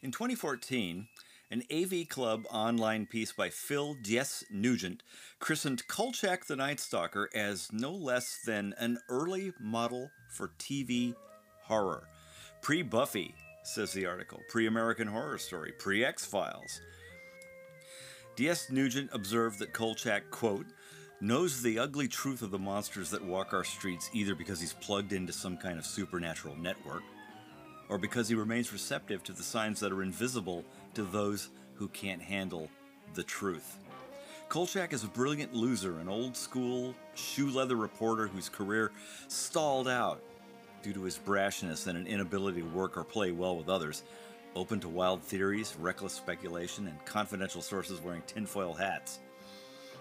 In 2014, an AV Club online piece by Phil Dyess-Nugent christened Kolchak the Night Stalker as no less than an early model for TV horror. Pre Buffy, says the article, pre American Horror Story, pre X Files. Dyess-Nugent observed that Kolchak, quote, knows the ugly truth of the monsters that walk our streets either because he's plugged into some kind of supernatural network or because he remains receptive to the signs that are invisible to those who can't handle the truth. Kolchak is a brilliant loser, an old school shoe leather reporter whose career stalled out due to his brashness and an inability to work or play well with others, open to wild theories, reckless speculation, and confidential sources wearing tinfoil hats.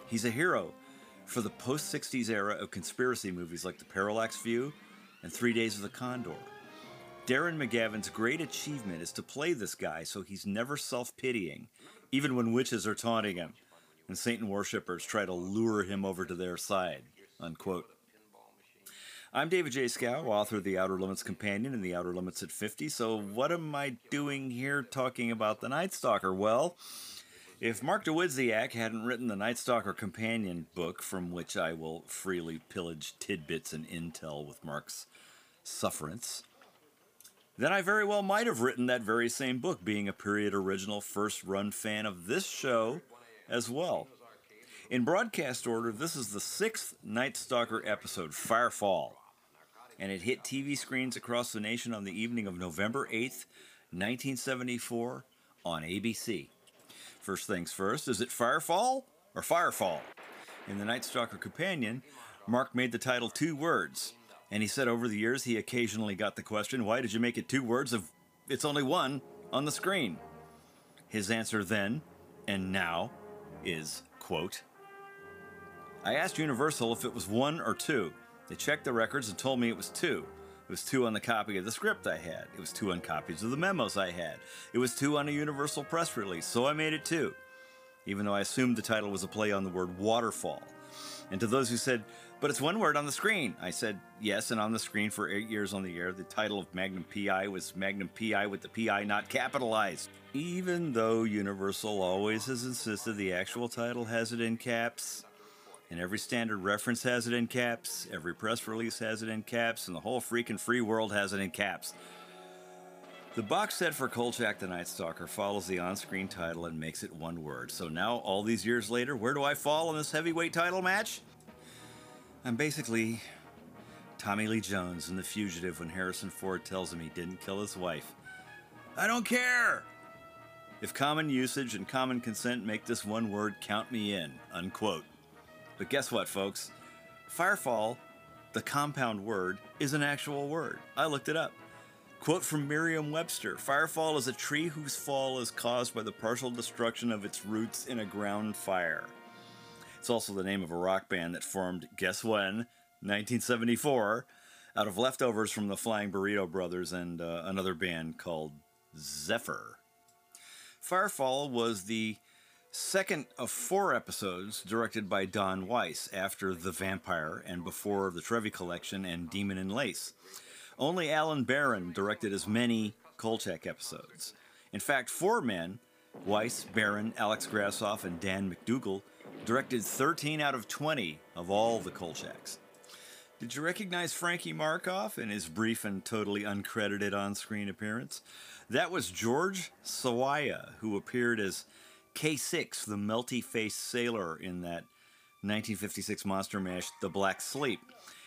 He's a hero for the post 60s era of conspiracy movies like The Parallax View and Three Days of the Condor. Darren McGavin's great achievement is to play this guy so he's never self pitying, even when witches are taunting him and Satan worshippers try to lure him over to their side. Unquote. I'm David J. Schow, author of The Outer Limits Companion and The Outer Limits at 50. So, what am I doing here talking about the Night Stalker? Well, if Mark Dawidziak hadn't written the Night Stalker Companion book, from which I will freely pillage tidbits and intel with Mark's sufferance, then I very well might have written that very same book, being a period original first run fan of this show as well. In broadcast order, this is the sixth Night Stalker episode, Firefall, and it hit TV screens across the nation on the evening of November 8th, 1974, on ABC. First things first, is it Firefall or Firefall? In the Night Stalker Companion, Mark made the title two words, and he said over the years he occasionally got the question, Why did you make it two words if it's only one on the screen? His answer then and now is, quote, I asked Universal if it was one or two. They checked the records and told me it was two. It was two on the copy of the script I had. It was two on copies of the memos I had. It was two on a Universal press release, so I made it two, even though I assumed the title was a play on the word waterfall. And to those who said, but it's one word on the screen, I said, yes, and on the screen for eight years on the air, the title of Magnum PI was Magnum PI with the PI not capitalized. Even though Universal always has insisted the actual title has it in caps, and every standard reference has it in caps, every press release has it in caps, and the whole freaking free world has it in caps. The box set for Kolchak the Night Stalker follows the on screen title and makes it one word. So now, all these years later, where do I fall in this heavyweight title match? I'm basically Tommy Lee Jones in The Fugitive when Harrison Ford tells him he didn't kill his wife. I don't care! If common usage and common consent make this one word, count me in. Unquote. But guess what, folks? Firefall, the compound word, is an actual word. I looked it up. Quote from Merriam Webster Firefall is a tree whose fall is caused by the partial destruction of its roots in a ground fire. It's also the name of a rock band that formed, guess when? 1974, out of leftovers from the Flying Burrito Brothers and uh, another band called Zephyr. Firefall was the second of four episodes directed by Don Weiss after The Vampire and before The Trevi Collection and Demon in Lace. Only Allen Baron directed as many Kolchak episodes. In fact, four men, Weiss, Baron, Alex Grasshoff, and Dan McDougall, directed 13 out of 20 of all the Kolchaks. Did you recognize Frankie Markov in his brief and totally uncredited on screen appearance? That was George Sawaya, who appeared as K6, the melty faced sailor in that 1956 monster mash, The Black Sleep.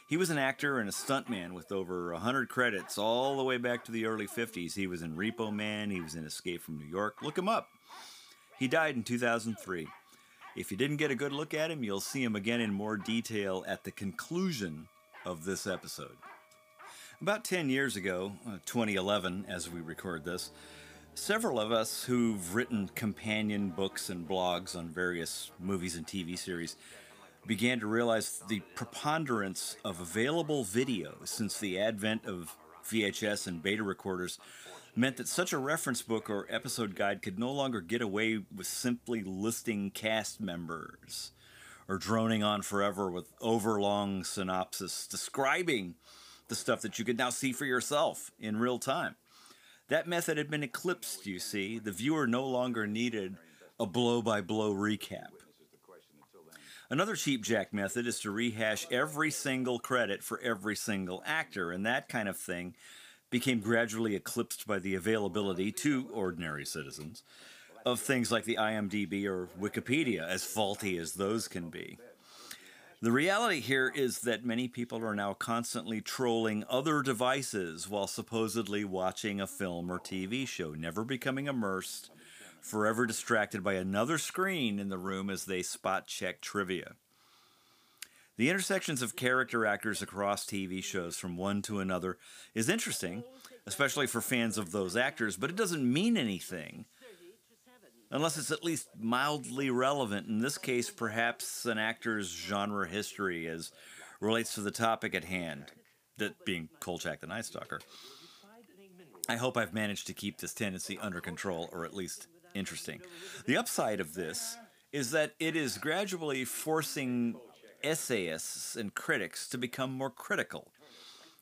He was an actor and a stuntman with over 100 credits all the way back to the early 50s. He was in Repo Man, he was in Escape from New York. Look him up. He died in 2003. If you didn't get a good look at him, you'll see him again in more detail at the conclusion of this episode. About 10 years ago, uh, 2011, as we record this, Several of us who've written companion books and blogs on various movies and TV series began to realize the preponderance of available video since the advent of VHS and beta recorders meant that such a reference book or episode guide could no longer get away with simply listing cast members or droning on forever with overlong synopsis describing the stuff that you could now see for yourself in real time. That method had been eclipsed, you see. The viewer no longer needed a blow by blow recap. Another cheapjack method is to rehash every single credit for every single actor, and that kind of thing became gradually eclipsed by the availability to ordinary citizens of things like the IMDb or Wikipedia, as faulty as those can be. The reality here is that many people are now constantly trolling other devices while supposedly watching a film or TV show, never becoming immersed, forever distracted by another screen in the room as they spot check trivia. The intersections of character actors across TV shows from one to another is interesting, especially for fans of those actors, but it doesn't mean anything unless it's at least mildly relevant. In this case, perhaps an actor's genre history as relates to the topic at hand, that being Kolchak the Night Stalker. I hope I've managed to keep this tendency under control, or at least interesting. The upside of this is that it is gradually forcing essayists and critics to become more critical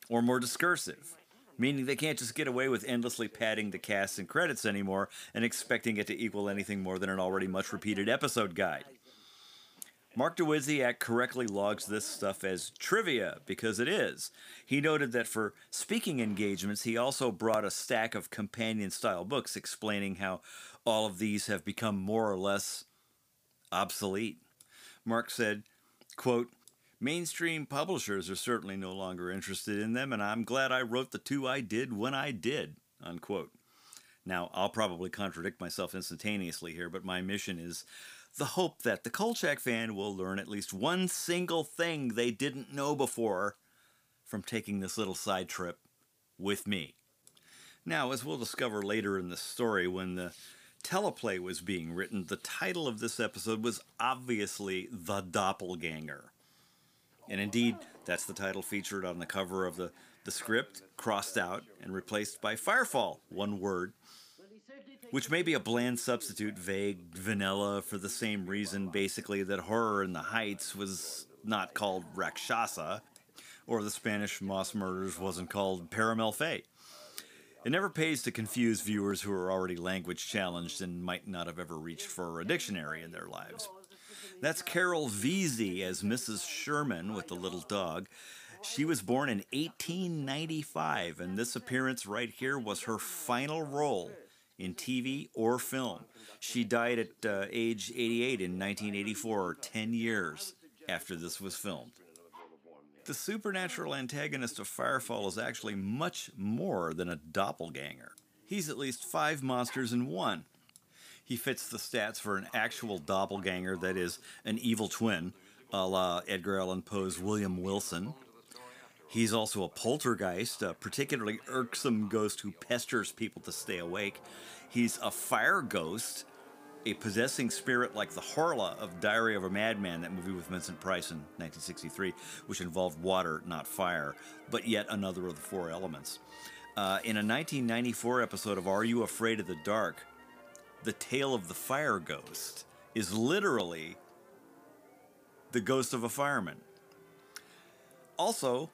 or more discursive meaning they can't just get away with endlessly padding the cast and credits anymore and expecting it to equal anything more than an already much repeated episode guide. Mark Dawidziak correctly logs this stuff as trivia because it is. He noted that for speaking engagements, he also brought a stack of companion style books explaining how all of these have become more or less obsolete. Mark said, quote, Mainstream publishers are certainly no longer interested in them, and I'm glad I wrote the two I did when I did. Unquote. Now, I'll probably contradict myself instantaneously here, but my mission is the hope that the Kolchak fan will learn at least one single thing they didn't know before from taking this little side trip with me. Now, as we'll discover later in the story, when the teleplay was being written, the title of this episode was obviously The Doppelganger. And indeed, that's the title featured on the cover of the, the script, crossed out and replaced by Firefall, one word, which may be a bland substitute, vague, vanilla, for the same reason, basically, that Horror in the Heights was not called Rakshasa, or the Spanish Moss Murders wasn't called Père Malfait. It never pays to confuse viewers who are already language challenged and might not have ever reached for a dictionary in their lives. That's Carol Veazie as Mrs. Sherman with the little dog. She was born in 1895, and this appearance right here was her final role in TV or film. She died at uh, age 88 in 1984, 10 years after this was filmed. The supernatural antagonist of Firefall is actually much more than a doppelganger. He's at least five monsters in one. He fits the stats for an actual doppelganger that is an evil twin, a la Edgar Allan Poe's William Wilson. He's also a poltergeist, a particularly irksome ghost who pesters people to stay awake. He's a fire ghost, a possessing spirit like the Horla of Diary of a Madman, that movie with Vincent Price in 1963, which involved water, not fire, but yet another of the four elements. Uh, in a 1994 episode of Are You Afraid of the Dark, the tale of the fire ghost is literally the ghost of a fireman. Also,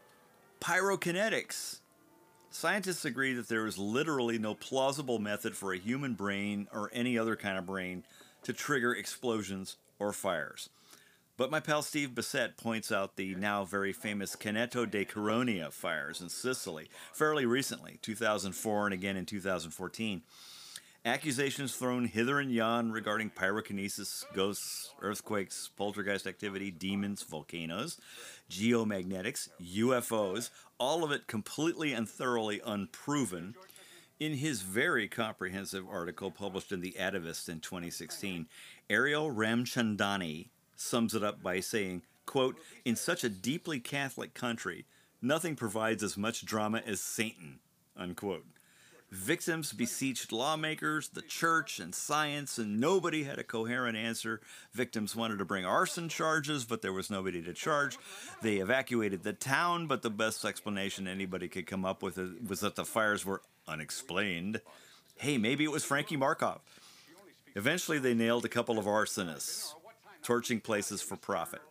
pyrokinetics. Scientists agree that there is literally no plausible method for a human brain or any other kind of brain to trigger explosions or fires. But my pal Steve Bissette points out the now very famous Canneto di Caronia fires in Sicily fairly recently, 2004 and again in 2014. Accusations thrown hither and yon regarding pyrokinesis, ghosts, earthquakes, poltergeist activity, demons, volcanoes, geomagnetics, UFOs, all of it completely and thoroughly unproven. In his very comprehensive article published in The Atavist in 2016, Ariel Ramchandani sums it up by saying, quote, In such a deeply Catholic country, nothing provides as much drama as Satan, unquote. Victims beseeched lawmakers, the church, and science, and nobody had a coherent answer. Victims wanted to bring arson charges, but there was nobody to charge. They evacuated the town, but the best explanation anybody could come up with was that the fires were unexplained. Hey, maybe it was Frankie Markov. Eventually, they nailed a couple of arsonists, torching places for profit.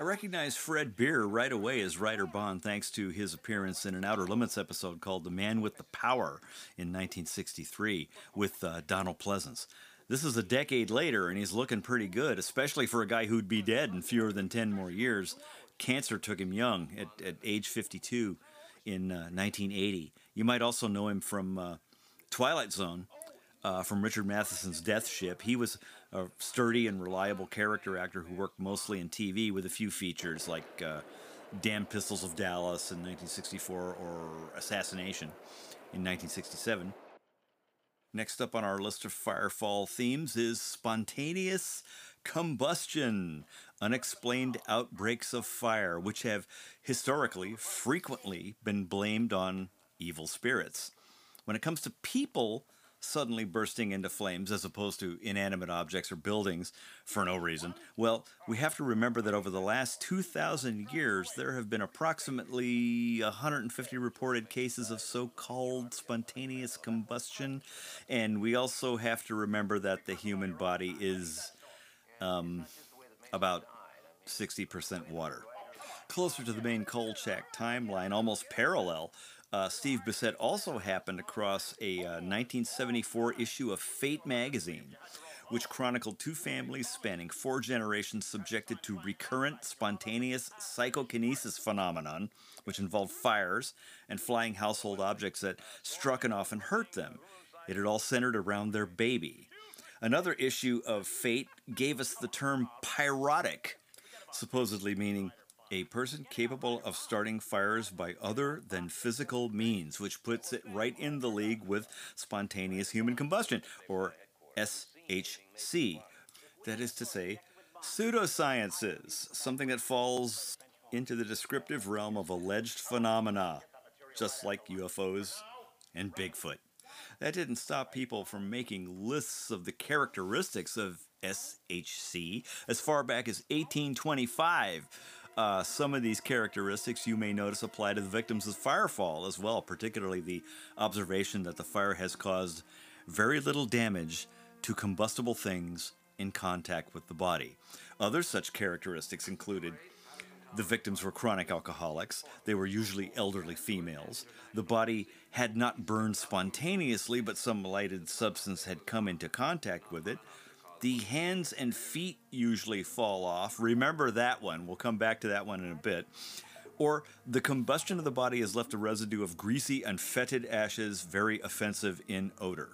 I recognize Fred Beir right away as Ryder Bond thanks to his appearance in an Outer Limits episode called The Man with the Power in 1963 with uh, Donald Pleasence. This is a decade later, and he's looking pretty good, especially for a guy who'd be dead in fewer than 10 more years. Cancer took him young at, at age 52 in uh, 1980. You might also know him from uh, Twilight Zone, uh, from Richard Matheson's Death Ship. He was a sturdy and reliable character actor who worked mostly in TV with a few features like uh, Damn Pistols of Dallas in 1964 or Assassination in 1967. Next up on our list of Firefall themes is spontaneous combustion, unexplained outbreaks of fire, which have historically frequently been blamed on evil spirits. When it comes to people, suddenly bursting into flames as opposed to inanimate objects or buildings for no reason? Well, we have to remember that over the last 2,000 years, there have been approximately 150 reported cases of so called spontaneous combustion. And we also have to remember that the human body is um, about 60% water. Closer to the main Kolchak timeline, almost parallel uh, Steve Bissette also happened across a uh, 1974 issue of Fate magazine, which chronicled two families spanning four generations subjected to recurrent spontaneous psychokinesis phenomenon, which involved fires and flying household objects that struck and often hurt them. It had all centered around their baby. Another issue of Fate gave us the term pyrotic, supposedly meaning a person capable of starting fires by other than physical means, which puts it right in the league with spontaneous human combustion, or SHC. That is to say, pseudosciences, something that falls into the descriptive realm of alleged phenomena, just like UFOs and Bigfoot. That didn't stop people from making lists of the characteristics of SHC as far back as 1825 uh, some of these characteristics you may notice apply to the victims of firefall as well, particularly the observation that the fire has caused very little damage to combustible things in contact with the body. Other such characteristics included the victims were chronic alcoholics. They were usually elderly females. The body had not burned spontaneously, but some lighted substance had come into contact with it. The hands and feet usually fall off. Remember that one. We'll come back to that one in a bit. Or the combustion of the body has left a residue of greasy and fetid ashes, very offensive in odor.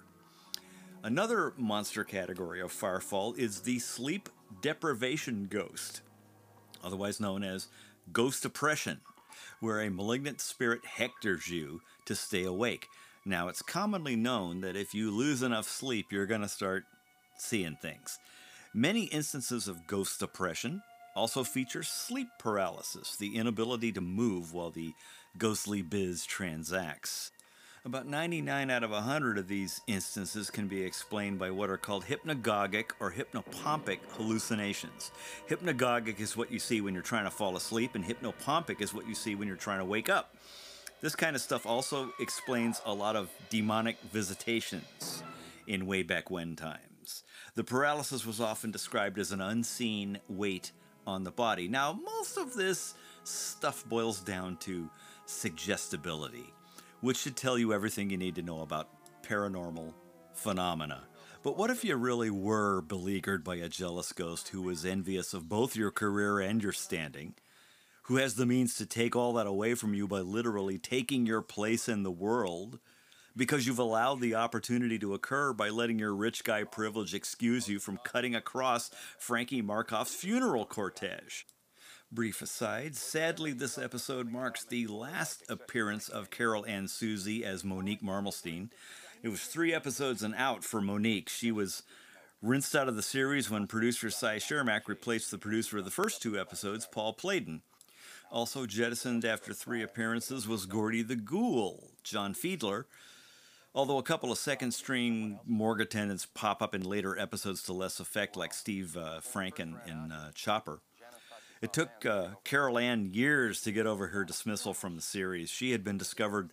Another monster category of firefall is the sleep deprivation ghost, otherwise known as ghost oppression, where a malignant spirit hectors you to stay awake. Now, it's commonly known that if you lose enough sleep, you're going to start seeing things. Many instances of ghost oppression also feature sleep paralysis, the inability to move while the ghostly biz transacts. About 99 out of 100 of these instances can be explained by what are called hypnagogic or hypnopompic hallucinations. Hypnagogic is what you see when you're trying to fall asleep, and hypnopompic is what you see when you're trying to wake up. This kind of stuff also explains a lot of demonic visitations in way back when The paralysis was often described as an unseen weight on the body. Now, most of this stuff boils down to suggestibility, which should tell you everything you need to know about paranormal phenomena. But what if you really were beleaguered by a jealous ghost who was envious of both your career and your standing? Who has the means to take all that away from you by literally taking your place in the world? Because you've allowed the opportunity to occur by letting your rich guy privilege excuse you from cutting across Frankie Markov's funeral cortege. Brief aside, sadly, this episode marks the last appearance of Carol Ann Susi as Monique Marmelstein. It was three episodes and out for Monique. She was rinsed out of the series when producer Cy Chermak replaced the producer of the first two episodes, Paul Playdon. Also jettisoned after three appearances was Gordy the Ghoul, John Fiedler, Although a couple of second string morgue attendants pop up in later episodes to less effect, like Steve uh, Franken in uh, Chopper. It took uh, Carol Ann years to get over her dismissal from the series. She had been discovered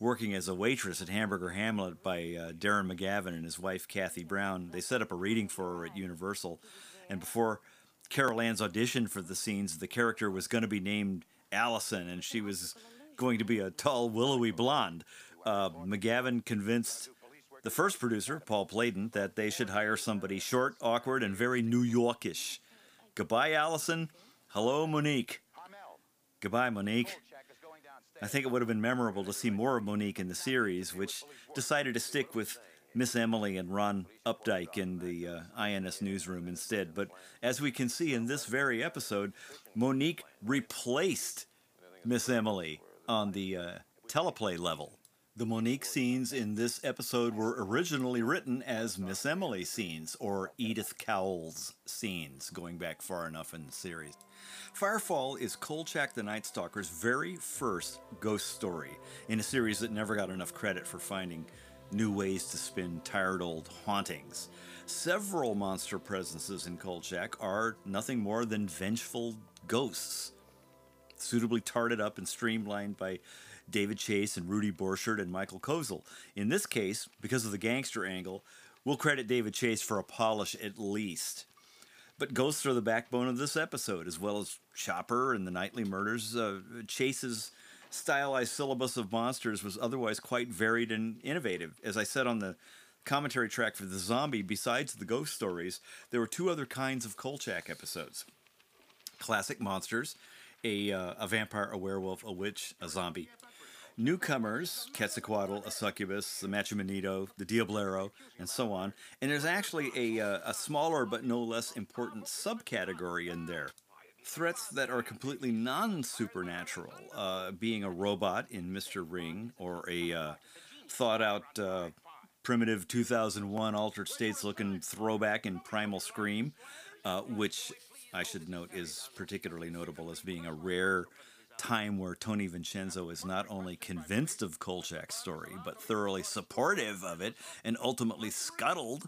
working as a waitress at Hamburger Hamlet by uh, Darren McGavin and his wife Kathy Brown. They set up a reading for her at Universal, and before Carol Ann's audition for the scenes, the character was going to be named Allison, and she was going to be a tall, willowy blonde. Uh, McGavin convinced the first producer, Paul Playdon, that they should hire somebody short, awkward, and very New Yorkish. Goodbye, Allison. Hello, Monique. Goodbye, Monique. I think it would have been memorable to see more of Monique in the series, which decided to stick with Miss Emily and Ron Updike in the uh, INS newsroom instead. But as we can see in this very episode, Monique replaced Miss Emily on the uh, teleplay level. The Monique scenes in this episode were originally written as Miss Emily scenes or Edith Cowles scenes, going back far enough in the series. Firefall is Kolchak the Night Stalker's very first ghost story in a series that never got enough credit for finding new ways to spin tired old hauntings. Several monster presences in Kolchak are nothing more than vengeful ghosts, suitably tarted up and streamlined by David Chase and Rudy Borchert and Michael Kozoll. In this case, because of the gangster angle, we'll credit David Chase for a polish at least. But ghosts are the backbone of this episode, as well as Chopper and the Knightly Murders. Uh, Chase's stylized syllabus of monsters was otherwise quite varied and innovative. As I said on the commentary track for the zombie, besides the ghost stories, there were two other kinds of Kolchak episodes classic monsters, a, uh, a vampire, a werewolf, a witch, a zombie. Newcomers, Quetzalcoatl, a succubus, the Matchemonedo, the Diablero, and so on. And there's actually a, uh, a smaller but no less important subcategory in there. Threats that are completely non supernatural, uh, being a robot in Mr. Ring or a uh, thought out uh, primitive 2001 altered states looking throwback in Primal Scream, uh, which I should note is particularly notable as being a rare time where Tony Vincenzo is not only convinced of Kolchak's story, but thoroughly supportive of it and ultimately scuttled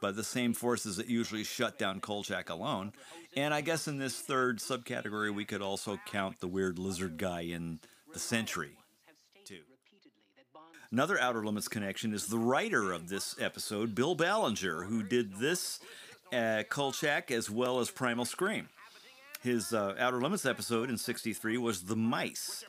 by the same forces that usually shut down Kolchak alone. And I guess in this third subcategory, we could also count the weird lizard guy in The Sentry, too. Another Outer Limits connection is the writer of this episode, Bill Ballinger, who did this uh, Kolchak as well as Primal Scream. His uh, Outer Limits episode in 63 was The Mice.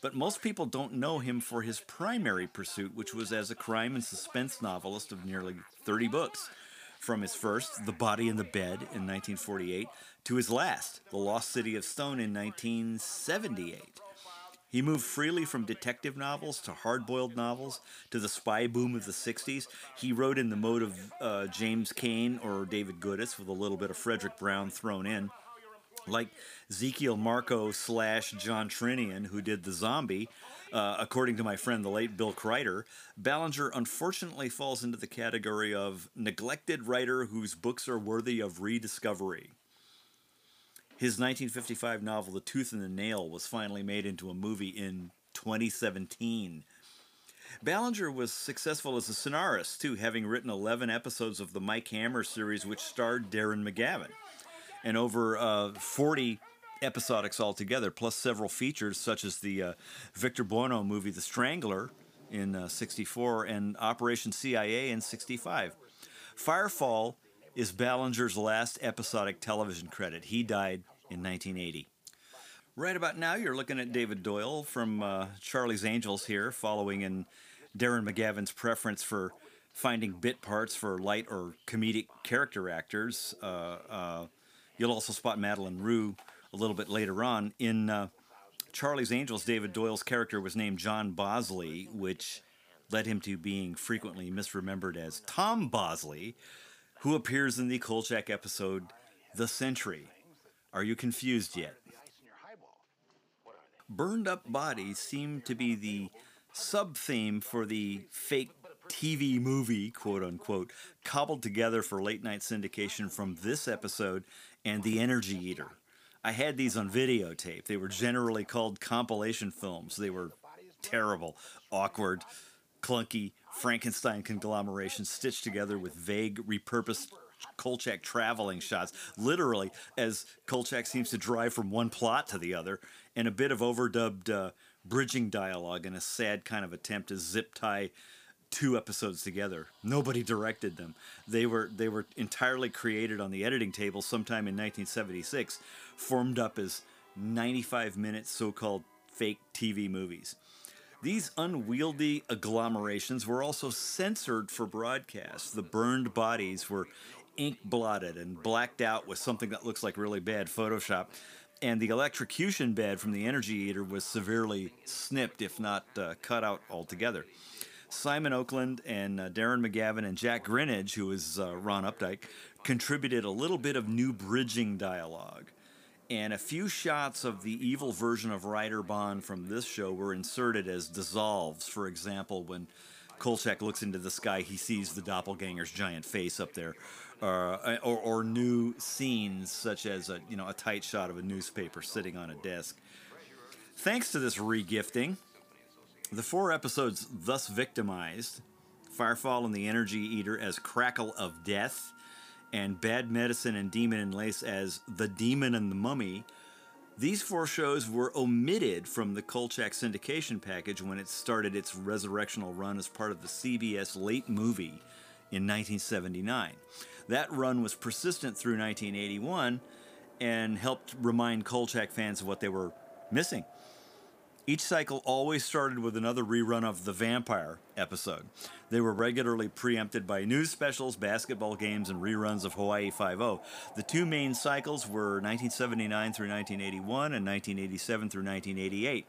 But most people don't know him for his primary pursuit, which was as a crime and suspense novelist of nearly 30 books. From his first, The Body in the Bed in 1948, to his last, The Lost City of Stone in 1978. He moved freely from detective novels to hard boiled novels to the spy boom of the 60s. He wrote in the mode of uh, James Cain or David Goodis with a little bit of Fredric Brown thrown in like Zekial Marko slash John Trinian, who did The Zombie, uh, according to my friend the late Bill Crider, Ballinger unfortunately falls into the category of neglected writer whose books are worthy of rediscovery. His 1955 novel The Tooth and the Nail was finally made into a movie in 2017. Ballinger was successful as a scenarist, too, having written 11 episodes of the Mike Hammer series, which starred Darren McGavin and over uh, 40 episodics altogether, plus several features such as the uh, Victor Buono movie The Strangler in uh, 64 and Operation CIA in 65. Firefall is Ballinger's last episodic television credit. He died in 1980. Right about now, you're looking at David Doyle from uh, Charlie's Angels here, following in Darren McGavin's preference for finding bit parts for light or comedic character actors. Uh, uh, You'll also spot Madeleine Roux a little bit later on. In uh, Charlie's Angels, David Doyle's character was named John Bosley, which led him to being frequently misremembered as Tom Bosley, who appears in the Kolchak episode The Sentry. Are you confused yet? Burned up bodies seem to be the sub theme for the fake TV movie, quote unquote, cobbled together for late night syndication from this episode and The Energy Eater. I had these on videotape. They were generally called compilation films. They were terrible, awkward, clunky Frankenstein conglomerations stitched together with vague, repurposed Kolchak traveling shots, literally as Kolchak seems to drive from one plot to the other, and a bit of overdubbed uh, bridging dialogue and a sad kind of attempt to zip tie two episodes together. Nobody directed them. They were they were entirely created on the editing table sometime in 1976, formed up as 95 minute so-called fake TV movies. These unwieldy agglomerations were also censored for broadcast. The burned bodies were ink blotted and blacked out with something that looks like really bad Photoshop. And the electrocution bed from the energy eater was severely snipped, if not uh, cut out altogether. Simon Oakland and uh, Darren McGavin and Jack Grinnage, who is uh, Ron Updike, contributed a little bit of new bridging dialogue. And a few shots of the evil version of Ryder Bond from this show were inserted as dissolves. For example, when Kolchak looks into the sky, he sees the doppelganger's giant face up there. Uh, or, or new scenes such as a you know a tight shot of a newspaper sitting on a desk. Thanks to this regifting, the four episodes thus victimized Firefall and the Energy Eater as Crackle of Death, and Bad Medicine and Demon in Lace as The Demon and the Mummy. These four shows were omitted from the Kolchak syndication package when it started its resurrectional run as part of the CBS late movie in 1979. That run was persistent through 1981 and helped remind Kolchak fans of what they were missing. Each cycle always started with another rerun of The Vampire episode. They were regularly preempted by news specials, basketball games, and reruns of Hawaii Five-O. The two main cycles were 1979 through 1981 and 1987 through 1988.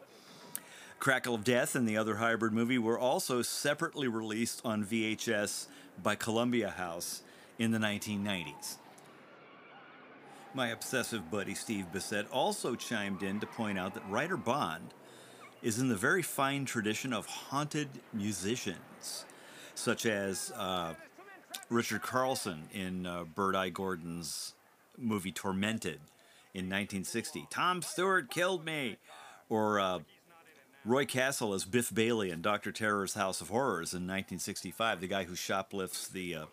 Crackle of Death and the other hybrid movie were also separately released on VHS by Columbia House in the 1990s. My obsessive buddy Steve Bissette also chimed in to point out that Ryder Bond is in the very fine tradition of haunted musicians, such as uh, Richard Carlson in uh, Bert I. Gordon's movie Tormented in 1960. Tom Stewart killed me! Or uh, Roy Castle as Biff Bailey in Dr. Terror's House of Horrors in 1965, the guy who shoplifts the uh,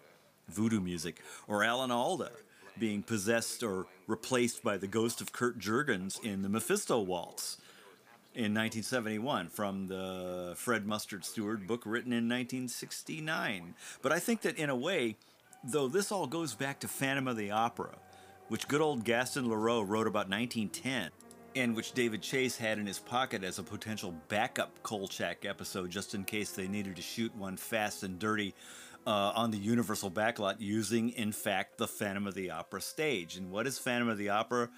voodoo music. Or Alan Alda being possessed or replaced by the ghost of Kurt Jurgens in the Mephisto Waltz in 1971 from the Fred Mustard Stewart book written in 1969. But I think that in a way, though this all goes back to Phantom of the Opera, which good old Gaston Leroux wrote about 1910, and which David Chase had in his pocket as a potential backup Kolchak episode just in case they needed to shoot one fast and dirty uh, on the Universal backlot using, in fact, the Phantom of the Opera stage. And what is Phantom of the Opera?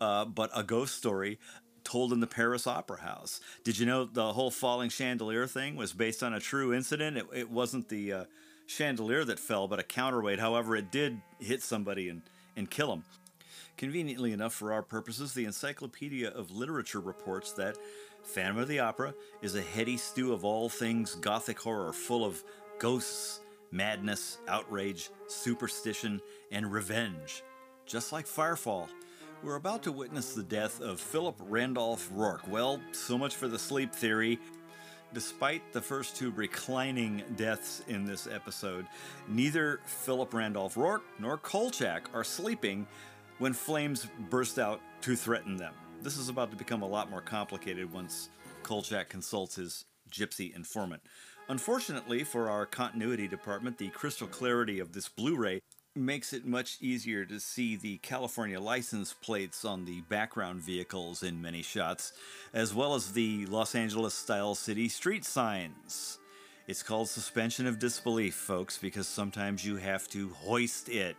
Uh, but a ghost story told in the Paris Opera House. Did you know the whole falling chandelier thing was based on a true incident? It, it wasn't the uh, chandelier that fell, but a counterweight. However, it did hit somebody and, and kill him. Conveniently enough for our purposes, the Encyclopedia of Literature reports that Phantom of the Opera is a heady stew of all things Gothic horror, full of ghosts, madness, outrage, superstition, and revenge. Just like Firefall, we're about to witness the death of Philip Randolph Rourke. Well, so much for the sleep theory. Despite the first two reclining deaths in this episode, neither Philip Randolph Rourke nor Kolchak are sleeping when flames burst out to threaten them. This is about to become a lot more complicated once Kolchak consults his gypsy informant. Unfortunately for our continuity department, the crystal clarity of this Blu ray makes it much easier to see the California license plates on the background vehicles in many shots, as well as the Los Angeles style city street signs. It's called suspension of disbelief, folks, because sometimes you have to hoist it.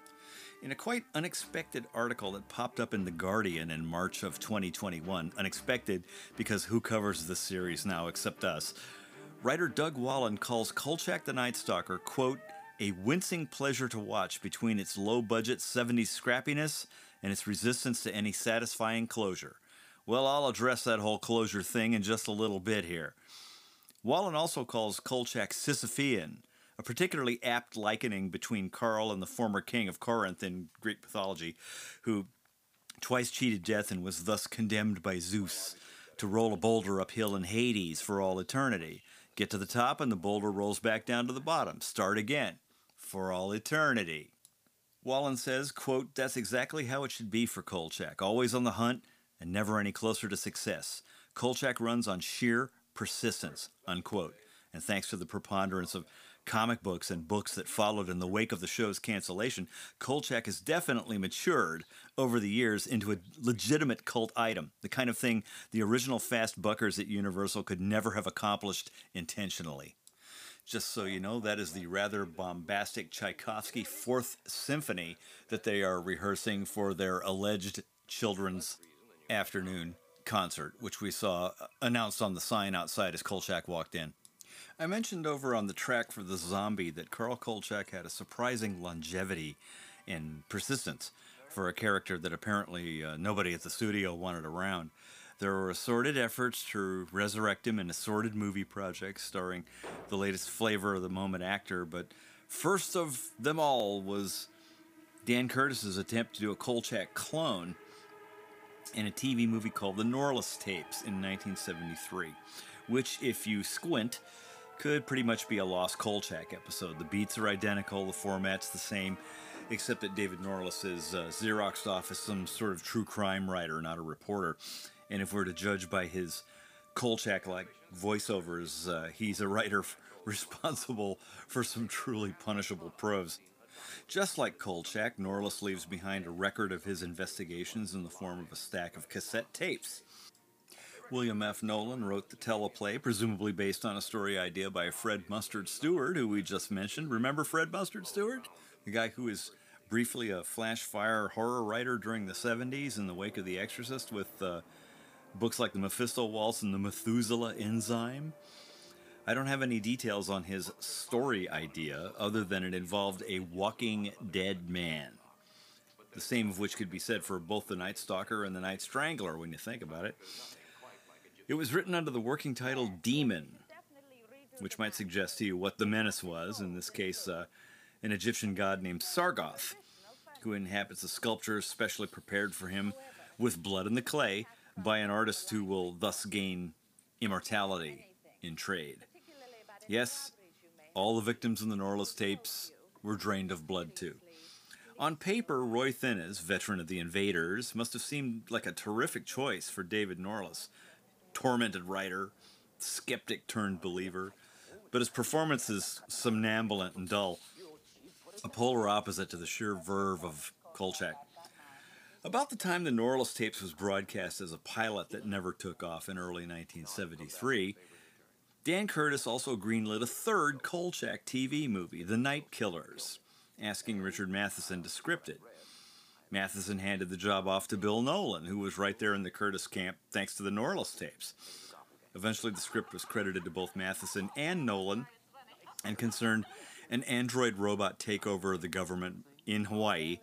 In a quite unexpected article that popped up in The Guardian in March of 2021, unexpected because who covers the series now except us, writer Doug Wallen calls Kolchak the Night Stalker, quote, a wincing pleasure to watch between its low budget 70s scrappiness and its resistance to any satisfying closure. Well, I'll address that whole closure thing in just a little bit here. Wallen also calls Kolchak Sisyphean, a particularly apt likening between Carl and the former king of Corinth in Greek mythology, who twice cheated death and was thus condemned by Zeus to roll a boulder uphill in Hades for all eternity. Get to the top and the boulder rolls back down to the bottom. Start again for all eternity. Wallen says, quote, That's exactly how it should be for Kolchak, always on the hunt and never any closer to success. Kolchak runs on sheer persistence, unquote. And thanks to the preponderance of comic books and books that followed in the wake of the show's cancellation, Kolchak has definitely matured over the years into a legitimate cult item, the kind of thing the original fast buckers at Universal could never have accomplished intentionally. Just so you know, that is the rather bombastic Tchaikovsky Fourth Symphony that they are rehearsing for their alleged children's afternoon concert, which we saw announced on the sign outside as Kolchak walked in. I mentioned over on the track for the zombie that Carl Kolchak had a surprising longevity and persistence for a character that apparently uh, nobody at the studio wanted around. There were assorted efforts to resurrect him in assorted movie projects starring the latest flavor of the moment actor, but first of them all was Dan Curtis's attempt to do a Kolchak clone in a TV movie called The Norliss Tapes in 1973, which, if you squint, could pretty much be a Lost Kolchak episode. The beats are identical, the format's the same, except that David Norliss is uh, Xeroxed off as some sort of true crime writer, not a reporter. And if we're to judge by his Kolchak like voiceovers, uh, he's a writer f- responsible for some truly punishable prose. Just like Kolchak, Norliss leaves behind a record of his investigations in the form of a stack of cassette tapes. William F. Nolan wrote the teleplay, presumably based on a story idea by Fred Mustard Stewart, who we just mentioned. Remember Fred Mustard Stewart? The guy who was briefly a flash fire horror writer during the 70s in the wake of The Exorcist with uh, books like The Mephisto Waltz and The Methuselah Enzyme. I don't have any details on his story idea other than it involved a walking dead man. The same of which could be said for both The Night Stalker and The Night Strangler when you think about it. It was written under the working title Demon, which might suggest to you what the menace was, in this case, uh, an Egyptian god named Sargoth, who inhabits a sculpture specially prepared for him with blood in the clay by an artist who will thus gain immortality in trade. Yes, all the victims in the Norliss tapes were drained of blood too. On paper, Roy Thinnes, veteran of the Invaders, must have seemed like a terrific choice for David Norliss tormented writer, skeptic turned believer, but his performance is somnambulant and dull, a polar opposite to the sheer verve of Kolchak. About the time the Norliss tapes was broadcast as a pilot that never took off in early 1973, Dan Curtis also greenlit a third Kolchak TV movie, The Night Killers, asking Richard Matheson to script it. Matheson handed the job off to Bill Nolan, who was right there in the Curtis camp thanks to the Norliss tapes. Eventually, the script was credited to both Matheson and Nolan and concerned an android robot takeover of the government in Hawaii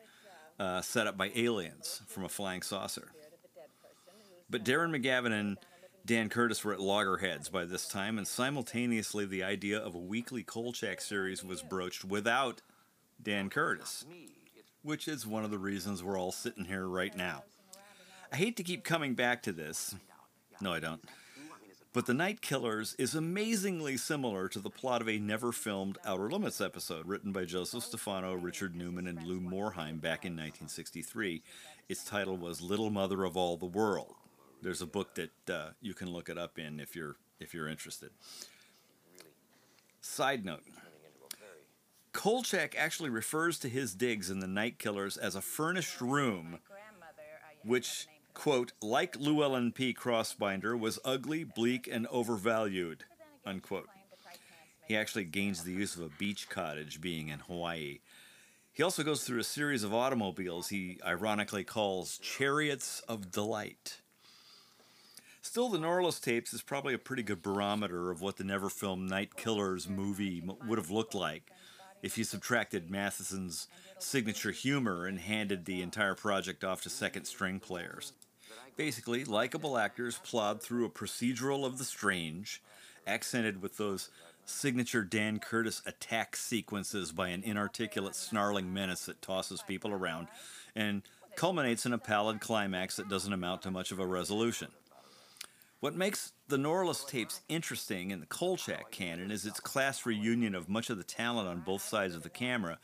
uh, set up by aliens from a flying saucer. But Darren McGavin and Dan Curtis were at loggerheads by this time, and simultaneously, the idea of a weekly Kolchak series was broached without Dan Curtis which is one of the reasons we're all sitting here right now. I hate to keep coming back to this. No, I don't. But The Night Killers is amazingly similar to the plot of a never filmed Outer Limits episode written by Joseph Stefano, Richard Newman, and Lou Morheim back in 1963. Its title was Little Mother of All the World. There's a book that uh, you can look it up in if you're if you're interested. Side note Kolchak actually refers to his digs in The Night Killers as a furnished room, which, quote, like Llewellyn P. Crossbinder, was ugly, bleak, and overvalued, unquote. He actually gains the use of a beach cottage being in Hawaii. He also goes through a series of automobiles he ironically calls chariots of delight. Still, the Norliss tapes is probably a pretty good barometer of what the never filmed Night Killers movie would have looked like if you subtracted Matheson's signature humor and handed the entire project off to second string players. Basically, likable actors plod through a procedural of the strange, accented with those signature Dan Curtis attack sequences by an inarticulate, snarling menace that tosses people around, and culminates in a pallid climax that doesn't amount to much of a resolution. What makes the Norliss tapes interesting in the Kolchak canon is its class reunion of much of the talent on both sides of the camera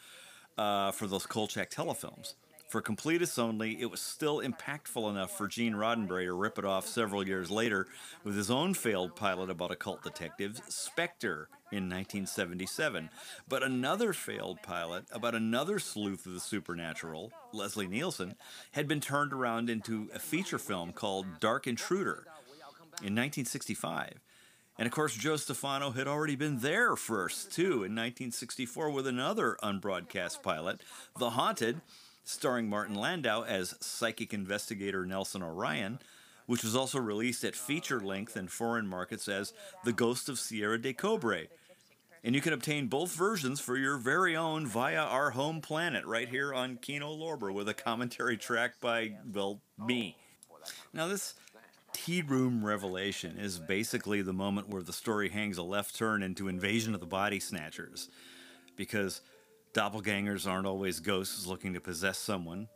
uh, for those Kolchak telefilms. For completists only, it was still impactful enough for Gene Roddenberry to rip it off several years later with his own failed pilot about occult detectives, Spectre, in 1977. But another failed pilot about another sleuth of the supernatural, Leslie Nielsen, had been turned around into a feature film called Dark Intruder in 1965. And of course, Joe Stefano had already been there first, too, in 1964 with another unbroadcast pilot, The Haunted starring Martin Landau as psychic investigator Nelson Orion, which was also released at feature length in foreign markets as The Ghost of Sierra de Cobre. And you can obtain both versions for your very own via our home planet right here on Kino Lorber with a commentary track by, well, me. Now, this tea room revelation is basically the moment where the story hangs a left turn into Invasion of the Body Snatchers. Because Doppelgangers aren't always ghosts looking to possess someone,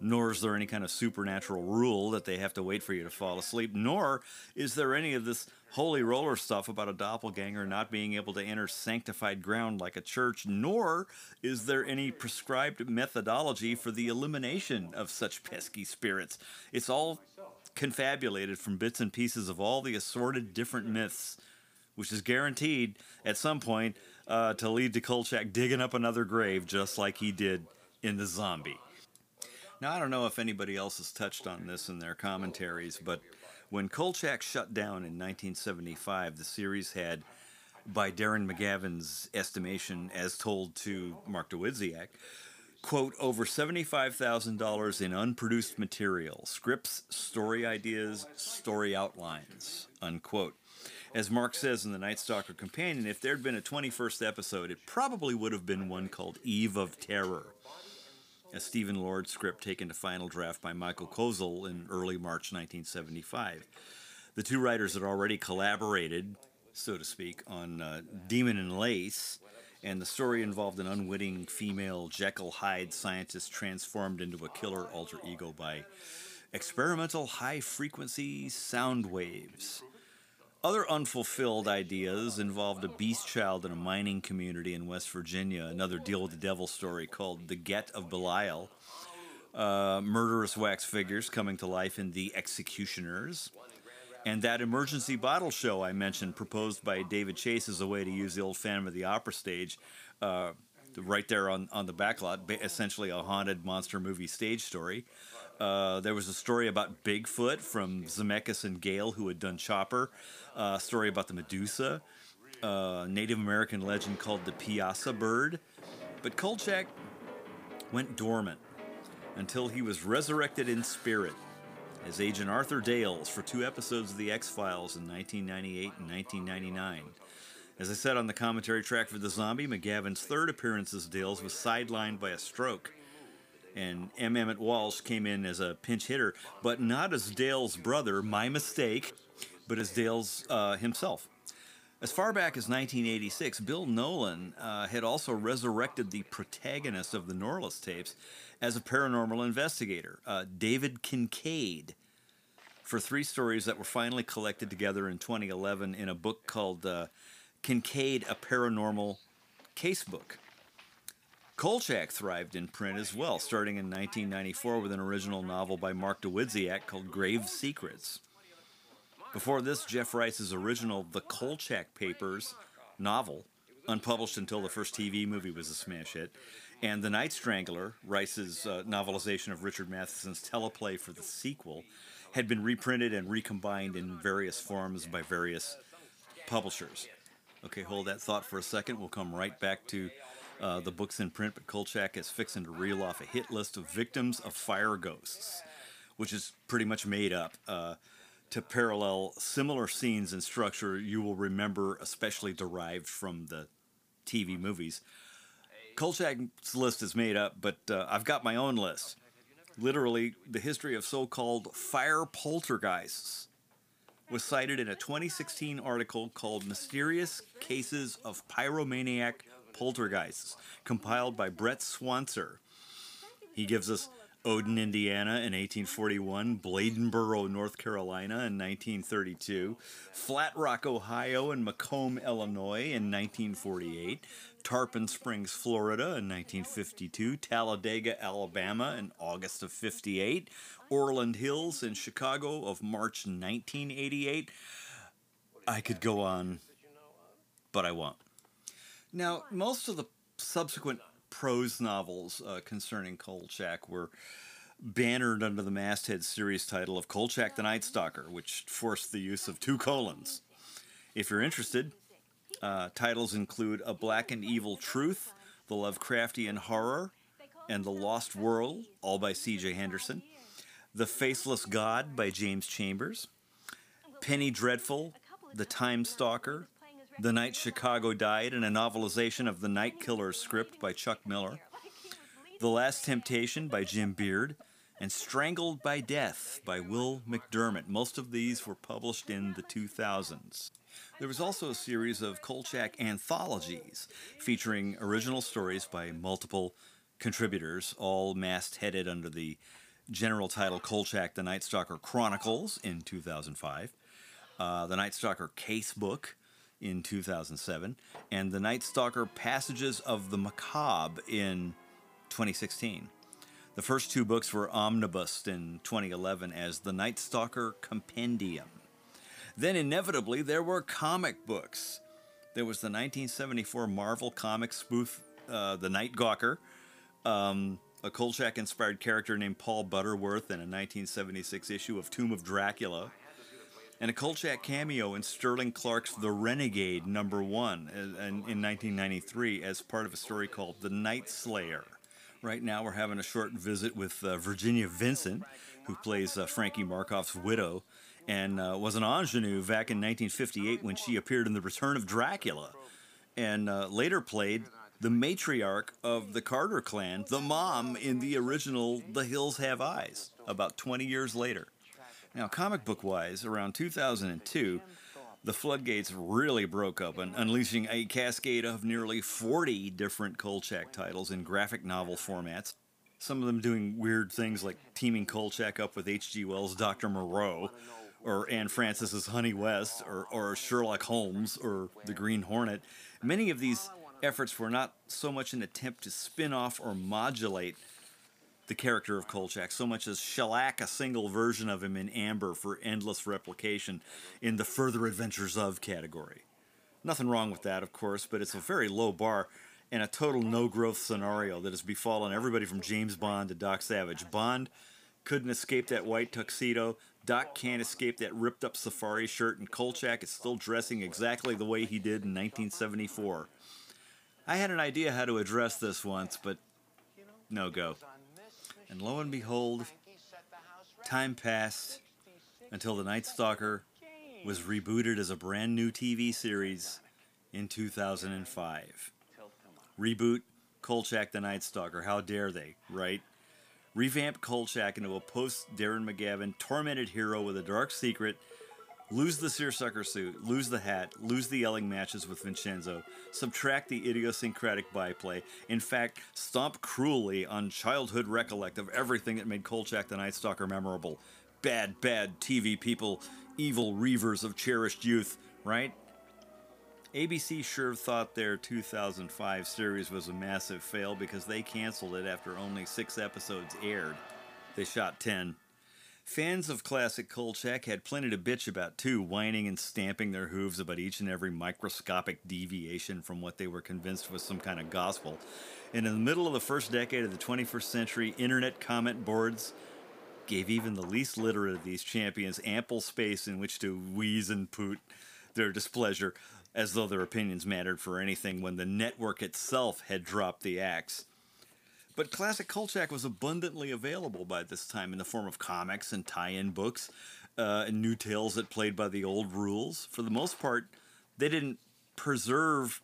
nor is there any kind of supernatural rule that they have to wait for you to fall asleep, nor is there any of this holy roller stuff about a doppelganger not being able to enter sanctified ground like a church, nor is there any prescribed methodology for the elimination of such pesky spirits. It's all confabulated from bits and pieces of all the assorted different myths, which is guaranteed at some point uh, to lead to Kolchak digging up another grave just like he did in The Zombie. Now, I don't know if anybody else has touched on this in their commentaries, but when Kolchak shut down in 1975, the series had, by Darren McGavin's estimation, as told to Mark Dawidziak, quote, over $75,000 in unproduced material, scripts, story ideas, story outlines, unquote. As Mark says in the Night Stalker Companion, if there'd been a 21st episode, it probably would have been one called Eve of Terror, a Stephen Lord script taken to final draft by Michael Kozoll in early March 1975. The two writers had already collaborated, so to speak, on uh, Demon in Lace, and the story involved an unwitting female Jekyll Hyde scientist transformed into a killer alter ego by experimental high frequency sound waves. Other unfulfilled ideas involved a beast child in a mining community in West Virginia, another deal with the devil story called The Get of Belial, uh, murderous wax figures coming to life in The Executioners, and that emergency bottle show I mentioned, proposed by David Chase as a way to use the old Phantom of the Opera stage. Uh, right there on, on the backlot, essentially a haunted monster movie stage story. Uh, there was a story about Bigfoot from Zemeckis and Gale, who had done Chopper. Uh, a story about the Medusa. Uh, Native American legend called the Piasa bird. But Kolchak went dormant until he was resurrected in spirit as Agent Arthur Dales for two episodes of The X Files in 1998 and 1999. As I said on the commentary track for The Zombie, McGavin's third appearance as Dales was sidelined by a stroke and M. Emmett Walsh came in as a pinch hitter, but not as Dale's brother, my mistake, but as Dale's uh, himself. As far back as 1986, Bill Nolan uh, had also resurrected the protagonist of the Norliss tapes as a paranormal investigator, uh, David Kincaid, for three stories that were finally collected together in 2011 in a book called uh, Kincaid, a Paranormal Casebook. Kolchak thrived in print as well, starting in 1994 with an original novel by Mark Dawidziak called Grave Secrets. Before this, Jeff Rice's original The Kolchak Papers novel, unpublished until the first TV movie was a smash hit, and The Night Strangler, Rice's uh, novelization of Richard Matheson's teleplay for the sequel, had been reprinted and recombined in various forms by various publishers. Okay, hold that thought for a second. We'll come right back to uh, the book's in print, but Kolchak is fixing to reel off a hit list of victims of fire ghosts, which is pretty much made up uh, to parallel similar scenes and structure you will remember, especially derived from the TV movies. Kolchak's list is made up, but uh, I've got my own list. Literally, the history of so called fire poltergeists was cited in a 2016 article called Mysterious Cases of Pyromaniac Poltergeists, compiled by Brent Swancer. He gives us Odin, Indiana in 1841, Bladenboro, North Carolina in 1932, Flat Rock, Ohio, and Macomb, Illinois in 1948, Tarpon Springs, Florida in 1952, Talladega, Alabama in August of 58, Orland Hills in Chicago of March 1988. I could go on, but I won't. Now, most of the subsequent prose novels uh, concerning Kolchak were bannered under the masthead series title of Kolchak the Night Stalker, which forced the use of two colons. If you're interested, uh, titles include A Black and Evil Truth, The Lovecraftian Horror, and The Lost World, all by C.J. Henderson, The Faceless God by James Chambers, Penny Dreadful, The Time Stalker, The Night Chicago Died, in a novelization of the Night Killer script by Chuck Miller, The Last Temptation by Jim Beard, and Strangled by Death by Will McDermott. Most of these were published in the 2000s. There was also a series of Kolchak anthologies featuring original stories by multiple contributors, all mastheaded under the general title Kolchak the Night Stalker Chronicles in 2005, uh, the Night Stalker Case Book in 2007, and the Night Stalker Passages of the Macabre in 2016. The first two books were omnibused in 2011 as the Night Stalker Compendium. Then, inevitably, there were comic books. There was the 1974 Marvel comic spoof, uh, The Night Gawker, um, a Kolchak inspired character named Paul Butterworth in a 1976 issue of Tomb of Dracula, and a Kolchak cameo in Sterling Clark's The Renegade number one uh, in, in 1993 as part of a story called The Night Slayer. Right now, we're having a short visit with uh, Virginia Vincent, who plays uh, Frankie Markov's widow, and uh, was an ingenue back in 1958 when she appeared in The Return of Dracula, and uh, later played the matriarch of the Carter clan, the mom in the original The Hills Have Eyes, about 20 years later. Now, comic book wise, around 2002, the floodgates really broke open, unleashing a cascade of nearly 40 different Kolchak titles in graphic novel formats. Some of them doing weird things like teaming Kolchak up with H.G. Wells' Dr. Moreau, or Anne Francis's Honey West, or, or Sherlock Holmes, or The Green Hornet. Many of these efforts were not so much an attempt to spin off or modulate the character of Kolchak so much as shellac a single version of him in amber for endless replication in the further adventures of category. Nothing wrong with that, of course, but it's a very low bar and a total no growth scenario that has befallen everybody from James Bond to Doc Savage. Bond couldn't escape that white tuxedo. Doc can't escape that ripped up safari shirt, and Kolchak is still dressing exactly the way he did in 1974. I had an idea how to address this once, but no go. And lo and behold, time passed until The Night Stalker was rebooted as a brand new TV series in 2005. Reboot Kolchak the Night Stalker. How dare they, right? Revamp Kolchak into a post Darren McGavin tormented hero with a dark secret lose the seersucker suit, lose the hat, lose the yelling matches with Vincenzo, subtract the idiosyncratic byplay, in fact, stomp cruelly on childhood recollect of everything that made Kolchak the Night Stalker memorable. Bad, bad TV people, evil reavers of cherished youth, right? ABC sure thought their 2005 series was a massive fail because they canceled it after only six episodes aired. They shot 10. Fans of classic Kolchak had plenty to bitch about too, whining and stamping their hooves about each and every microscopic deviation from what they were convinced was some kind of gospel. And in the middle of the first decade of the 21st century, internet comment boards gave even the least literate of these champions ample space in which to wheeze and poot their displeasure, as though their opinions mattered for anything when the network itself had dropped the axe. But classic Kolchak was abundantly available by this time in the form of comics and tie-in books uh, and new tales that played by the old rules. For the most part, they didn't preserve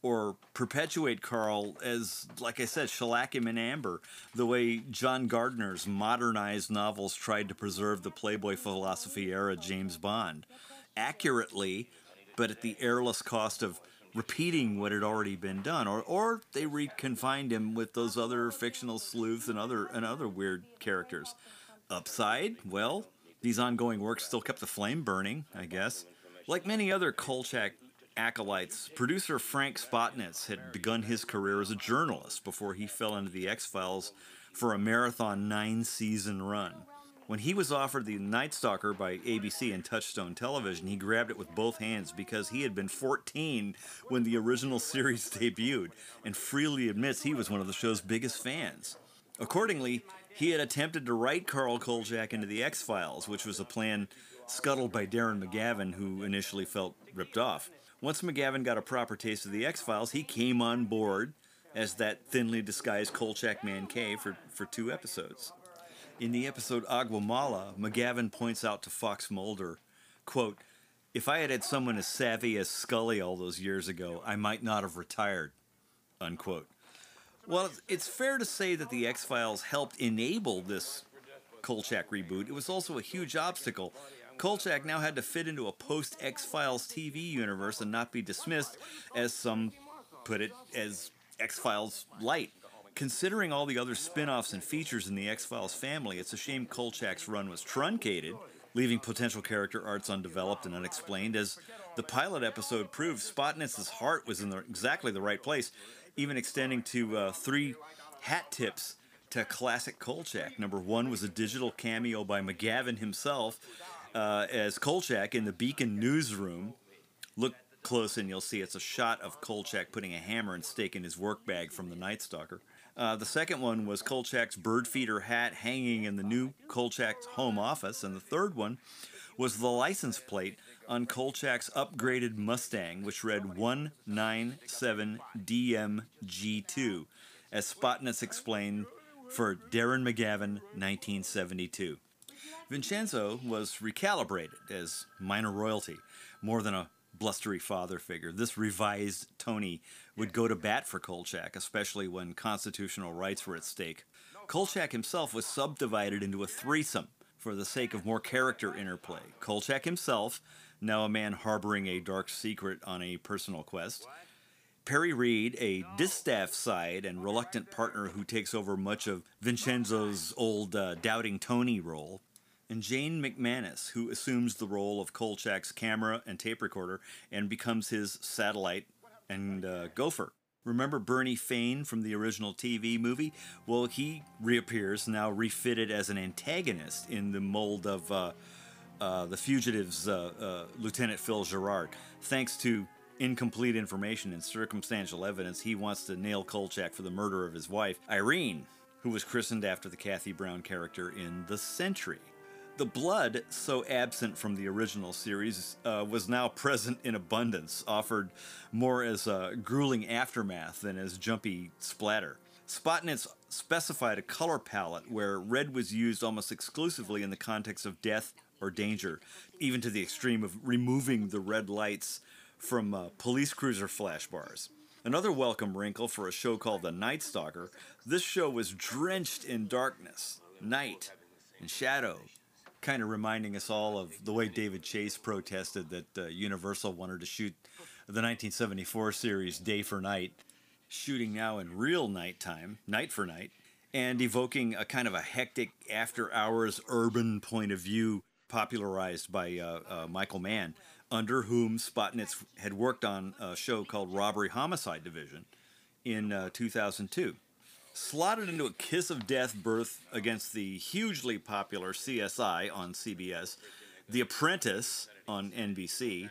or perpetuate Carl as, like I said, shellac him in amber, the way John Gardner's modernized novels tried to preserve the Playboy philosophy era James Bond. Accurately, but at the airless cost of repeating what had already been done, or or they reconfined him with those other fictional sleuths and other and other weird characters. Upside, well, these ongoing works still kept the flame burning, I guess. Like many other Kolchak acolytes, producer Frank Spotnitz had begun his career as a journalist before he fell into The X Files for a marathon nine season run. When he was offered the Night Stalker by ABC and Touchstone Television, he grabbed it with both hands because he had been 14 when the original series debuted and freely admits he was one of the show's biggest fans. Accordingly, he had attempted to write Carl Kolchak into the X Files, which was a plan scuttled by Darren McGavin, who initially felt ripped off. Once McGavin got a proper taste of the X Files, he came on board as that thinly disguised Kolchak Man K for, for two episodes. In the episode Aguamala, McGavin points out to Fox Mulder, quote, If I had had someone as savvy as Scully all those years ago, I might not have retired, unquote. Well, it's fair to say that the X Files helped enable this Kolchak reboot. It was also a huge obstacle. Kolchak now had to fit into a post X Files TV universe and not be dismissed, as some put it, as X Files light. Considering all the other spin offs and features in the X Files family, it's a shame Kolchak's run was truncated, leaving potential character arcs undeveloped and unexplained. As the pilot episode proved, Spotnitz's heart was in the, exactly the right place, even extending to uh, three hat tips to classic Kolchak. Number one was a digital cameo by McGavin himself uh, as Kolchak in the Beacon newsroom. Look close and you'll see it's a shot of Kolchak putting a hammer and stake in his work bag from the Night Stalker. Uh, the second one was Kolchak's bird feeder hat hanging in the new Kolchak's home office. And the third one was the license plate on Kolchak's upgraded Mustang, which read 197DMG2, as Spotnitz explained for Darren McGavin, 1972. Vincenzo was recalibrated as minor royalty, more than a blustery father figure. This revised Tony would go to bat for Kolchak, especially when constitutional rights were at stake. Kolchak himself was subdivided into a threesome for the sake of more character interplay. Kolchak himself, now a man harboring a dark secret on a personal quest. Perry Reed, a distaff side and reluctant partner who takes over much of Vincenzo's old uh, doubting Tony role. And Jane McManus, who assumes the role of Kolchak's camera and tape recorder and becomes his satellite and uh, gopher. Remember Bernie Fain from the original TV movie? Well, he reappears now refitted as an antagonist in the mold of uh, uh, the fugitives, uh, uh, Lieutenant Phil Gerard. Thanks to incomplete information and circumstantial evidence, he wants to nail Kolchak for the murder of his wife, Irene, who was christened after the Kathie Browne character in The Sentry. The blood, so absent from the original series, uh, was now present in abundance, offered more as a grueling aftermath than as jumpy splatter. Spotnitz specified a color palette where red was used almost exclusively in the context of death or danger, even to the extreme of removing the red lights from uh, police cruiser flashbars. Another welcome wrinkle for a show called The Night Stalker, this show was drenched in darkness, night, and shadow, kind of reminding us all of the way David Chase protested that uh, Universal wanted to shoot the 1974 series Day for Night, shooting now in real nighttime, night for night, and evoking a kind of a hectic after hours urban point of view popularized by uh, uh, Michael Mann, under whom Spotnitz had worked on a show called Robbery Homicide Division in uh, 2002 slotted into a kiss of death berth against the hugely popular CSI on CBS, The Apprentice on NBC,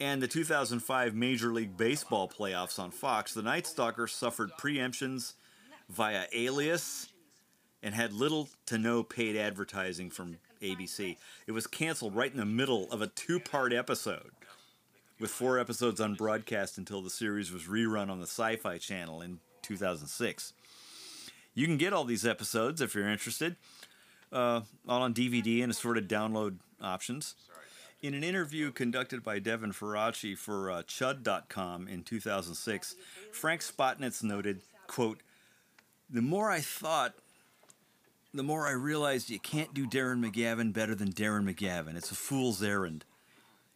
and the 2005 Major League Baseball playoffs on Fox, the Night Stalker suffered preemptions via Alias and had little to no paid advertising from ABC. It was canceled right in the middle of a two part episode, with four episodes on broadcast until the series was rerun on the Sci Fi Channel in 2006. You can get all these episodes if you're interested, uh, all on DVD and assorted download options. In an interview conducted by Devin Faraci for uh, Chud.com in 2006, Frank Spotnitz noted, quote, The more I thought, the more I realized you can't do Darren McGavin better than Darren McGavin. It's a fool's errand.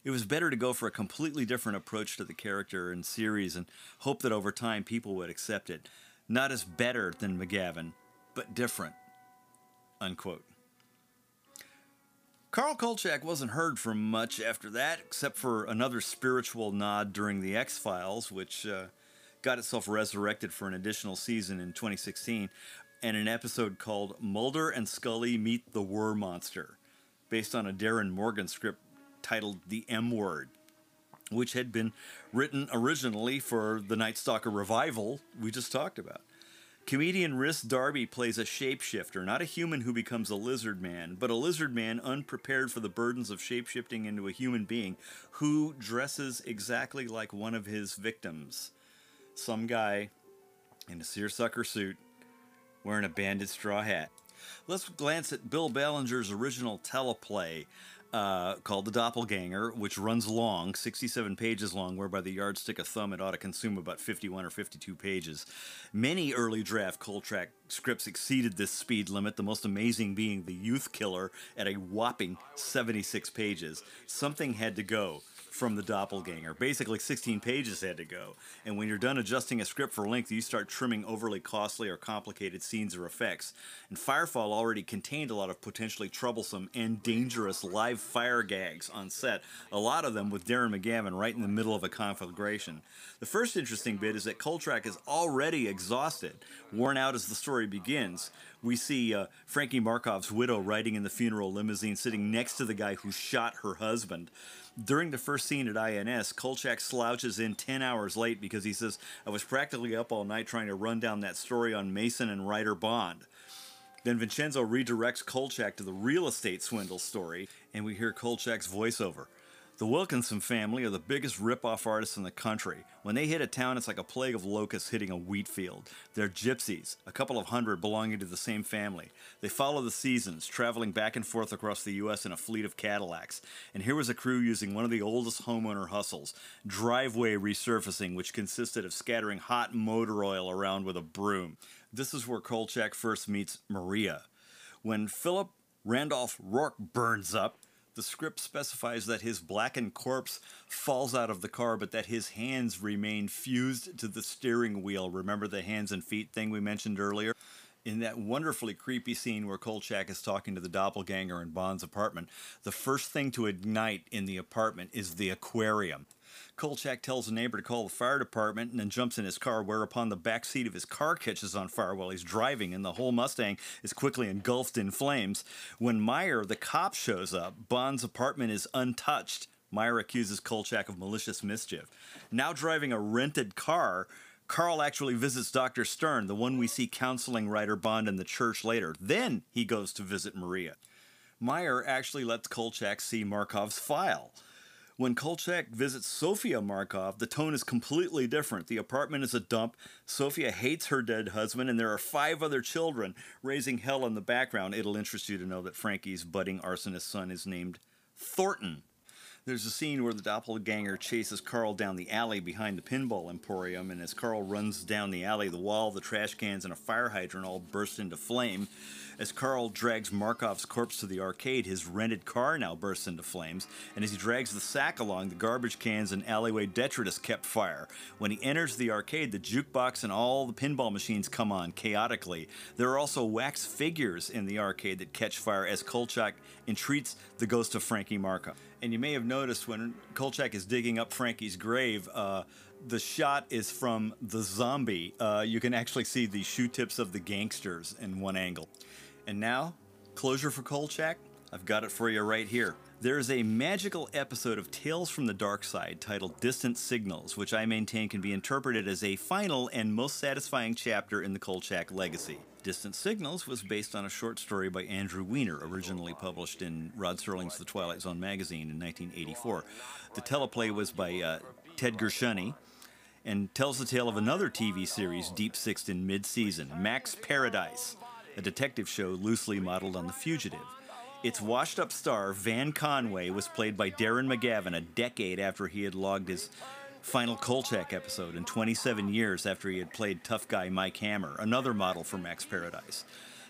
It was better to go for a completely different approach to the character and series and hope that over time people would accept it not as better than McGavin, but different. Unquote. Carl Kolchak wasn't heard from much after that, except for another spiritual nod during The X Files, which uh, got itself resurrected for an additional season in 2016, and an episode called Mulder and Scully Meet the Were-Monster, based on a Darin Morgan script titled The M Word, which had been written originally for the Night Stalker revival we just talked about. Comedian Rhys Darby plays a shapeshifter, not a human who becomes a lizard man, but a lizard man unprepared for the burdens of shapeshifting into a human being who dresses exactly like one of his victims. Some guy in a seersucker suit wearing a banded straw hat. Let's glance at Bill Ballinger's original teleplay uh, called The Doppelganger, which runs long, 67 pages long, whereby the yardstick of thumb it ought to consume about 51 or 52 pages. Many early draft Kolchak scripts exceeded this speed limit, the most amazing being The Youth Killer at a whopping 76 pages. Something had to go from the doppelganger. Basically, 16 pages had to go. And when you're done adjusting a script for length, you start trimming overly costly or complicated scenes or effects. And Firefall already contained a lot of potentially troublesome and dangerous live fire gags on set, a lot of them with Darren McGavin right in the middle of a conflagration. The first interesting bit is that Kolchak is already exhausted, worn out as the story begins. We see uh, Frankie Markov's widow riding in the funeral limousine, sitting next to the guy who shot her husband. During the first scene at INS, Kolchak slouches in 10 hours late because he says, I was practically up all night trying to run down that story on Mason and Ryder Bond. Then Vincenzo redirects Kolchak to the real estate swindle story, and we hear Kolchak's voiceover. The Wilkinson family are the biggest rip-off artists in the country. When they hit a town, it's like a plague of locusts hitting a wheat field. They're gypsies, a couple of hundred belonging to the same family. They follow the seasons, traveling back and forth across the U.S. in a fleet of Cadillacs. And here was a crew using one of the oldest homeowner hustles, driveway resurfacing, which consisted of scattering hot motor oil around with a broom. This is where Kolchak first meets Maria. When Philip Randolph Rourke burns up, the script specifies that his blackened corpse falls out of the car, but that his hands remain fused to the steering wheel. Remember the hands and feet thing we mentioned earlier? In that wonderfully creepy scene where Kolchak is talking to the doppelganger in Bond's apartment, the first thing to ignite in the apartment is the aquarium. Kolchak tells a neighbor to call the fire department and then jumps in his car, whereupon the back seat of his car catches on fire while he's driving, and the whole Mustang is quickly engulfed in flames. When Meyer, the cop, shows up, Bond's apartment is untouched. Meyer accuses Kolchak of malicious mischief. Now driving a rented car, Carl actually visits Dr. Stern, the one we see counseling Ryder Bond in the church later. Then he goes to visit Maria. Meyer actually lets Kolchak see Markov's file. When Kolchak visits Sofia Markov, the tone is completely different. The apartment is a dump. Sofia hates her dead husband, and there are five other children raising hell in the background. It'll interest you to know that Frankie's budding arsonist son is named Thornton. There's a scene where the doppelganger chases Carl down the alley behind the pinball emporium, and as Carl runs down the alley, the wall, the trash cans, and a fire hydrant all burst into flame. As Carl drags Markov's corpse to the arcade, his rented car now bursts into flames, and as he drags the sack along, the garbage cans and alleyway detritus kept fire. When he enters the arcade, the jukebox and all the pinball machines come on chaotically. There are also wax figures in the arcade that catch fire as Kolchak entreats the ghost of Frankie Markov. And you may have noticed when Kolchak is digging up Frankie's grave, uh, the shot is from the zombie. Uh, you can actually see the shoe tips of the gangsters in one angle. And now, closure for Kolchak? I've got it for you right here. There is a magical episode of Tales from the Dark Side titled Distant Signals, which I maintain can be interpreted as a final and most satisfying chapter in the Kolchak legacy. Distant Signals was based on a short story by Andrew Weiner, originally published in Rod Serling's The Twilight Zone magazine in 1984. The teleplay was by uh, Ted Gershuny and tells the tale of another TV series deep sixed in mid season, Max Paradise a detective show loosely modeled on The Fugitive. Its washed up star, Van Conway, was played by Darren McGavin a decade after he had logged his final Kolchak episode and 27 years after he had played tough guy Mike Hammer, another model for Max Paradise.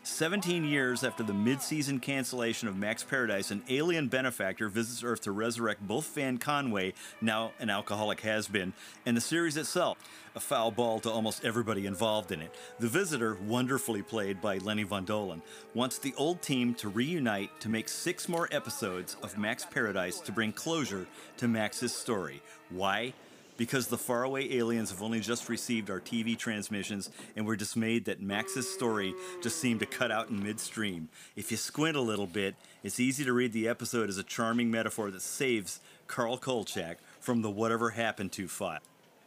17 years after the mid season cancellation of Max Paradise, an alien benefactor visits Earth to resurrect both Van Conway, now an alcoholic has been, and the series itself, a foul ball to almost everybody involved in it. The visitor, wonderfully played by Lenny Von Dohlen, wants the old team to reunite to make six more episodes of Max Paradise to bring closure to Max's story. Why? Because the faraway aliens have only just received our TV transmissions and we're dismayed that Max's story just seemed to cut out in midstream. If you squint a little bit, it's easy to read the episode as a charming metaphor that saves Carl Kolchak from the whatever happened to file.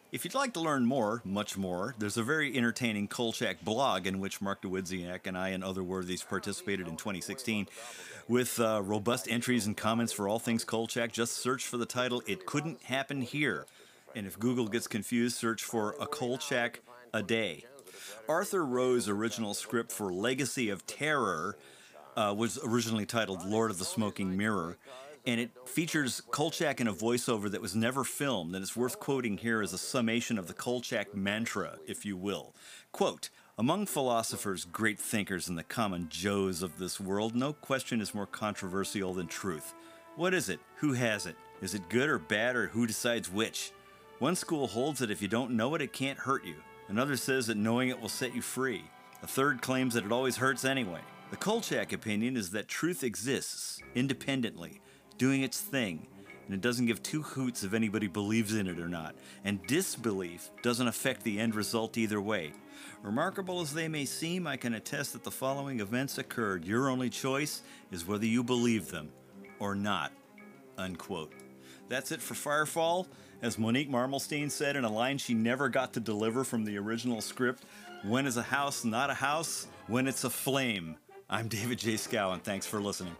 If you'd like to learn more, much more, there's a very entertaining Kolchak blog in which Mark Dawidziak and I and other worthies participated in 2016 with uh, robust entries and comments for all things Kolchak. Just search for the title It Couldn't Happen Here. And if Google gets confused, search for a Kolchak a day. Arthur Rowe's original script for Legacy of Terror uh, was originally titled Lord of the Smoking Mirror, and it features Kolchak in a voiceover that was never filmed, and it's worth quoting here as a summation of the Kolchak mantra, if you will. Quote, among philosophers, great thinkers, and the common Joes of this world, no question is more controversial than truth. What is it? Who has it? Is it good or bad, or who decides which? One school holds that if you don't know it, it can't hurt you. Another says that knowing it will set you free. A third claims that it always hurts anyway. The Kolchak opinion is that truth exists, independently, doing its thing, and it doesn't give two hoots if anybody believes in it or not, and disbelief doesn't affect the end result either way. Remarkable as they may seem, I can attest that the following events occurred. Your only choice is whether you believe them or not. Unquote. That's it for Firefall. As Monique Marmelstein said in a line she never got to deliver from the original script, when is a house not a house? When it's a flame. I'm David J. Schow, and thanks for listening.